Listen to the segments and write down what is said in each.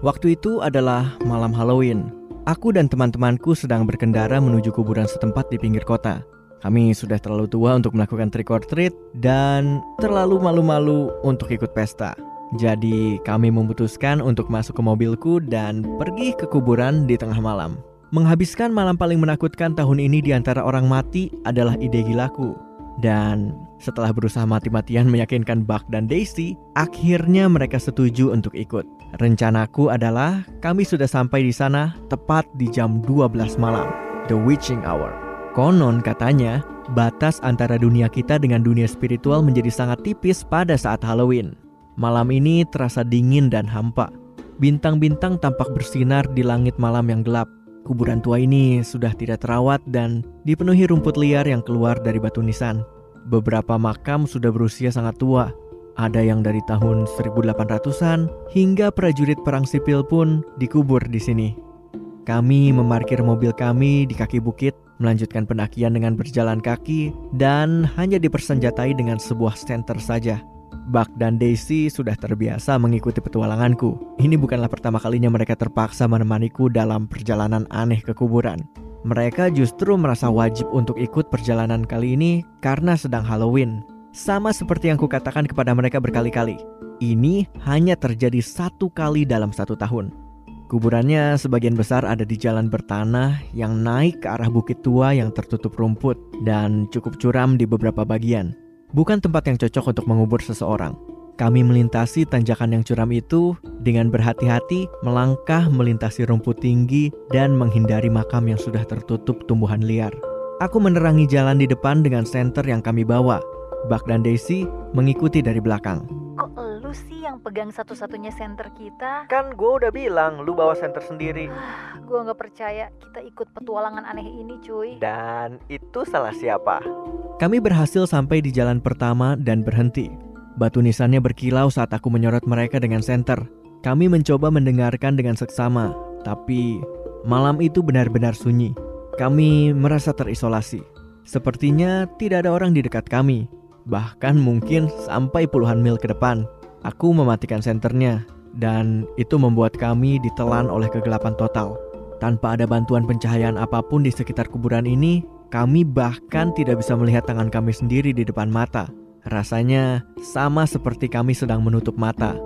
Waktu itu adalah malam Halloween. Aku dan teman-temanku sedang berkendara menuju kuburan setempat di pinggir kota. Kami sudah terlalu tua untuk melakukan trick or treat dan terlalu malu-malu untuk ikut pesta. Jadi kami memutuskan untuk masuk ke mobilku dan pergi ke kuburan di tengah malam. Menghabiskan malam paling menakutkan tahun ini di antara orang mati adalah ide gilaku. Dan setelah berusaha mati-matian meyakinkan Buck dan Daisy, akhirnya mereka setuju untuk ikut. Rencanaku adalah kami sudah sampai di sana tepat di jam 12 malam, the witching hour. Konon katanya, batas antara dunia kita dengan dunia spiritual menjadi sangat tipis pada saat Halloween. Malam ini terasa dingin dan hampa. Bintang-bintang tampak bersinar di langit malam yang gelap. Kuburan tua ini sudah tidak terawat dan dipenuhi rumput liar yang keluar dari batu nisan. Beberapa makam sudah berusia sangat tua. Ada yang dari tahun 1800-an hingga prajurit perang sipil pun dikubur di sini. Kami memarkir mobil kami di kaki bukit, melanjutkan pendakian dengan berjalan kaki, dan hanya dipersenjatai dengan sebuah senter saja. Buck dan Daisy sudah terbiasa mengikuti petualanganku. Ini bukanlah pertama kalinya mereka terpaksa menemaniku dalam perjalanan aneh ke kuburan. Mereka justru merasa wajib untuk ikut perjalanan kali ini karena sedang Halloween. Sama seperti yang kukatakan kepada mereka berkali-kali. Ini hanya terjadi satu kali dalam satu tahun. Kuburannya sebagian besar ada di jalan bertanah yang naik ke arah bukit tua yang tertutup rumput dan cukup curam di beberapa bagian bukan tempat yang cocok untuk mengubur seseorang. Kami melintasi tanjakan yang curam itu dengan berhati-hati melangkah melintasi rumput tinggi dan menghindari makam yang sudah tertutup tumbuhan liar. Aku menerangi jalan di depan dengan senter yang kami bawa. Buck dan Daisy mengikuti dari belakang. Lu sih yang pegang satu-satunya senter kita? Kan gue udah bilang lu bawa senter sendiri. gue nggak percaya kita ikut petualangan aneh ini cuy. Dan itu salah siapa? Kami berhasil sampai di jalan pertama dan berhenti. Batu nisannya berkilau saat aku menyorot mereka dengan senter. Kami mencoba mendengarkan dengan seksama, tapi malam itu benar-benar sunyi. Kami merasa terisolasi. Sepertinya tidak ada orang di dekat kami, bahkan mungkin sampai puluhan mil ke depan. Aku mematikan senternya, dan itu membuat kami ditelan oleh kegelapan total. Tanpa ada bantuan pencahayaan apa pun di sekitar kuburan ini, kami bahkan tidak bisa melihat tangan kami sendiri di depan mata. Rasanya sama seperti kami sedang menutup mata.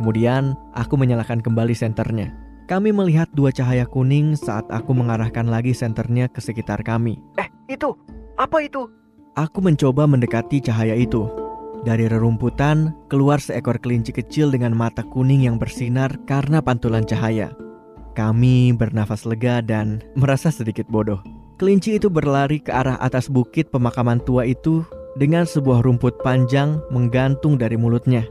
Kemudian aku menyalakan kembali senternya. Kami melihat dua cahaya kuning saat aku mengarahkan lagi senternya ke sekitar kami. Eh, itu apa itu? Aku mencoba mendekati cahaya itu. Dari rerumputan keluar seekor kelinci kecil dengan mata kuning yang bersinar karena pantulan cahaya. Kami bernafas lega dan merasa sedikit bodoh. Kelinci itu berlari ke arah atas bukit pemakaman tua itu dengan sebuah rumput panjang menggantung dari mulutnya.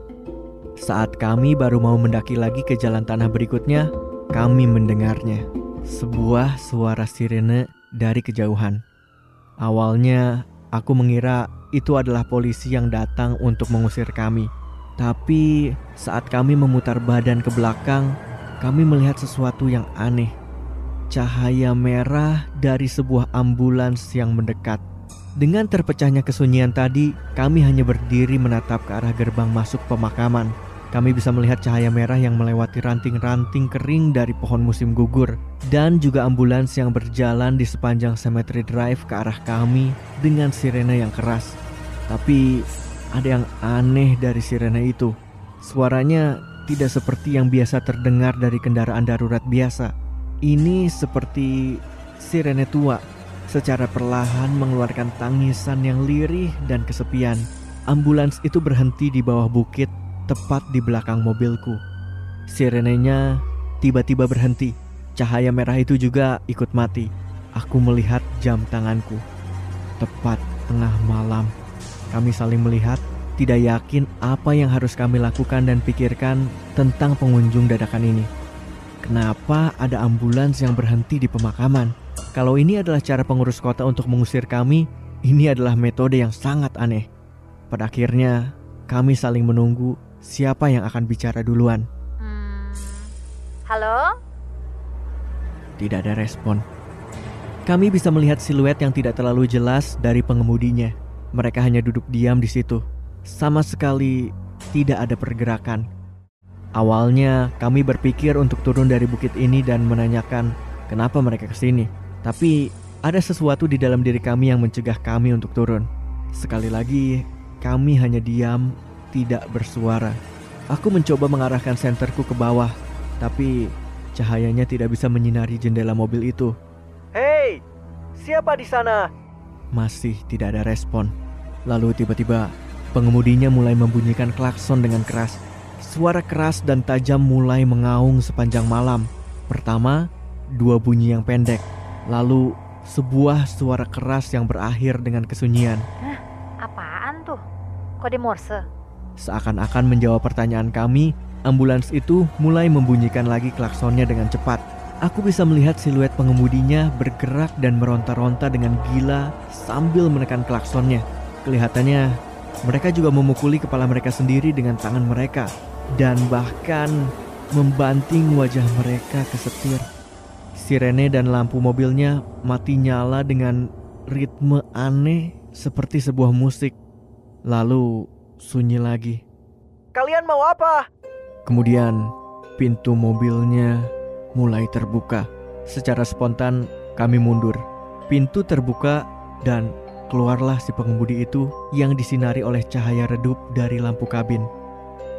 Saat kami baru mau mendaki lagi ke jalan tanah berikutnya, kami mendengarnya. Sebuah suara sirene dari kejauhan. Awalnya, aku mengira itu adalah polisi yang datang untuk mengusir kami. Tapi saat kami memutar badan ke belakang, kami melihat sesuatu yang aneh cahaya merah dari sebuah ambulans yang mendekat. Dengan terpecahnya kesunyian tadi, kami hanya berdiri menatap ke arah gerbang masuk pemakaman. Kami bisa melihat cahaya merah yang melewati ranting-ranting kering dari pohon musim gugur dan juga ambulans yang berjalan di sepanjang Cemetery Drive ke arah kami dengan sirene yang keras. Tapi ada yang aneh dari sirene itu. Suaranya tidak seperti yang biasa terdengar dari kendaraan darurat biasa. Ini seperti sirene tua, secara perlahan mengeluarkan tangisan yang lirih dan kesepian. Ambulans itu berhenti di bawah bukit, tepat di belakang mobilku. Sirenenya tiba-tiba berhenti. Cahaya merah itu juga ikut mati. Aku melihat jam tanganku. Tepat tengah malam, kami saling melihat, tidak yakin apa yang harus kami lakukan dan pikirkan tentang pengunjung dadakan ini. Kenapa ada ambulans yang berhenti di pemakaman? Kalau ini adalah cara pengurus kota untuk mengusir kami, ini adalah metode yang sangat aneh. Pada akhirnya, kami saling menunggu siapa yang akan bicara duluan. Hmm, halo? Tidak ada respon. Kami bisa melihat siluet yang tidak terlalu jelas dari pengemudinya. Mereka hanya duduk diam di situ. Sama sekali tidak ada pergerakan. Awalnya kami berpikir untuk turun dari bukit ini dan menanyakan kenapa mereka ke sini. Tapi ada sesuatu di dalam diri kami yang mencegah kami untuk turun. Sekali lagi, kami hanya diam, tidak bersuara. Aku mencoba mengarahkan senterku ke bawah, tapi cahayanya tidak bisa menyinari jendela mobil itu. Hei, siapa di sana? Masih tidak ada respon. Lalu tiba-tiba pengemudinya mulai membunyikan klakson dengan keras. Suara keras dan tajam mulai mengaung sepanjang malam. Pertama, dua bunyi yang pendek. Lalu, sebuah suara keras yang berakhir dengan kesunyian. Apaan tuh? Kode Morse? Seakan-akan menjawab pertanyaan kami, ambulans itu mulai membunyikan lagi klaksonnya dengan cepat. Aku bisa melihat siluet pengemudinya bergerak dan meronta-ronta dengan gila sambil menekan klaksonnya. Kelihatannya mereka juga memukuli kepala mereka sendiri dengan tangan mereka dan bahkan membanting wajah mereka ke setir. Sirene dan lampu mobilnya mati nyala dengan ritme aneh seperti sebuah musik. Lalu sunyi lagi. Kalian mau apa? Kemudian pintu mobilnya mulai terbuka. Secara spontan kami mundur. Pintu terbuka dan keluarlah si pengemudi itu yang disinari oleh cahaya redup dari lampu kabin.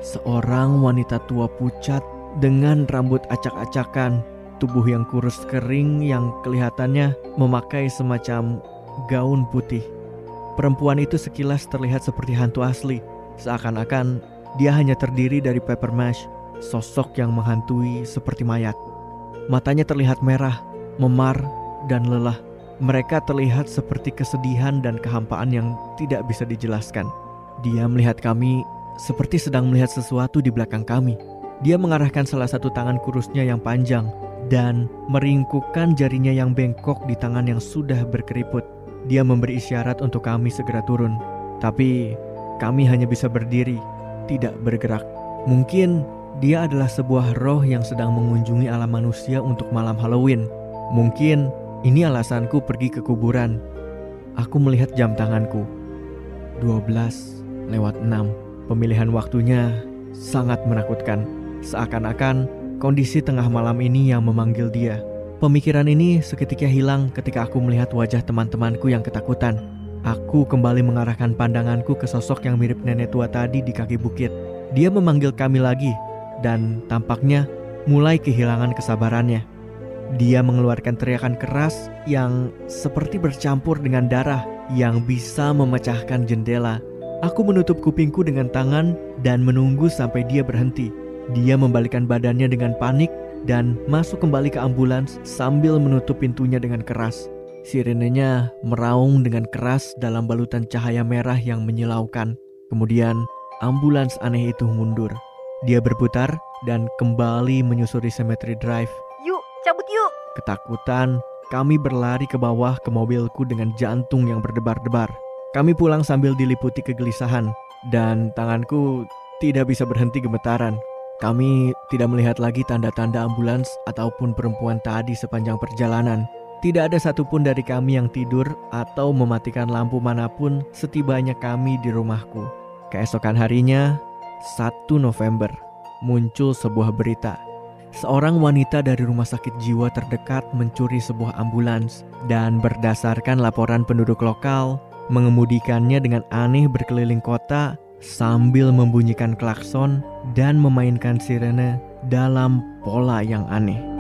Seorang wanita tua pucat dengan rambut acak-acakan, tubuh yang kurus kering yang kelihatannya memakai semacam gaun putih. Perempuan itu sekilas terlihat seperti hantu asli, seakan-akan dia hanya terdiri dari paper mash, sosok yang menghantui seperti mayat. Matanya terlihat merah, memar, dan lelah. Mereka terlihat seperti kesedihan dan kehampaan yang tidak bisa dijelaskan. Dia melihat kami seperti sedang melihat sesuatu di belakang kami. Dia mengarahkan salah satu tangan kurusnya yang panjang dan meringkukkan jarinya yang bengkok di tangan yang sudah berkeriput. Dia memberi isyarat untuk kami segera turun, tapi kami hanya bisa berdiri, tidak bergerak. Mungkin dia adalah sebuah roh yang sedang mengunjungi alam manusia untuk malam Halloween. Mungkin ini alasanku pergi ke kuburan. Aku melihat jam tanganku. 12 lewat 6. Pemilihan waktunya sangat menakutkan, seakan-akan kondisi tengah malam ini yang memanggil dia. Pemikiran ini seketika hilang ketika aku melihat wajah teman-temanku yang ketakutan. Aku kembali mengarahkan pandanganku ke sosok yang mirip nenek tua tadi di kaki bukit. Dia memanggil kami lagi, dan tampaknya mulai kehilangan kesabarannya. Dia mengeluarkan teriakan keras yang seperti bercampur dengan darah yang bisa memecahkan jendela Aku menutup kupingku dengan tangan dan menunggu sampai dia berhenti. Dia membalikkan badannya dengan panik dan masuk kembali ke ambulans sambil menutup pintunya dengan keras. Sirenenya meraung dengan keras dalam balutan cahaya merah yang menyilaukan. Kemudian, ambulans aneh itu mundur. Dia berputar dan kembali menyusuri cemetery drive. Yuk, cabut yuk! Ketakutan, kami berlari ke bawah ke mobilku dengan jantung yang berdebar-debar. Kami pulang sambil diliputi kegelisahan dan tanganku tidak bisa berhenti gemetaran. Kami tidak melihat lagi tanda-tanda ambulans ataupun perempuan tadi sepanjang perjalanan. Tidak ada satupun dari kami yang tidur atau mematikan lampu mana pun setibanya kami di rumahku. Keesokan harinya, 1 November, muncul sebuah berita. Seorang wanita dari rumah sakit jiwa terdekat mencuri sebuah ambulans dan berdasarkan laporan penduduk lokal, mengemudikannya dengan aneh berkeliling kota sambil membunyikan klakson dan memainkan sirene dalam pola yang aneh.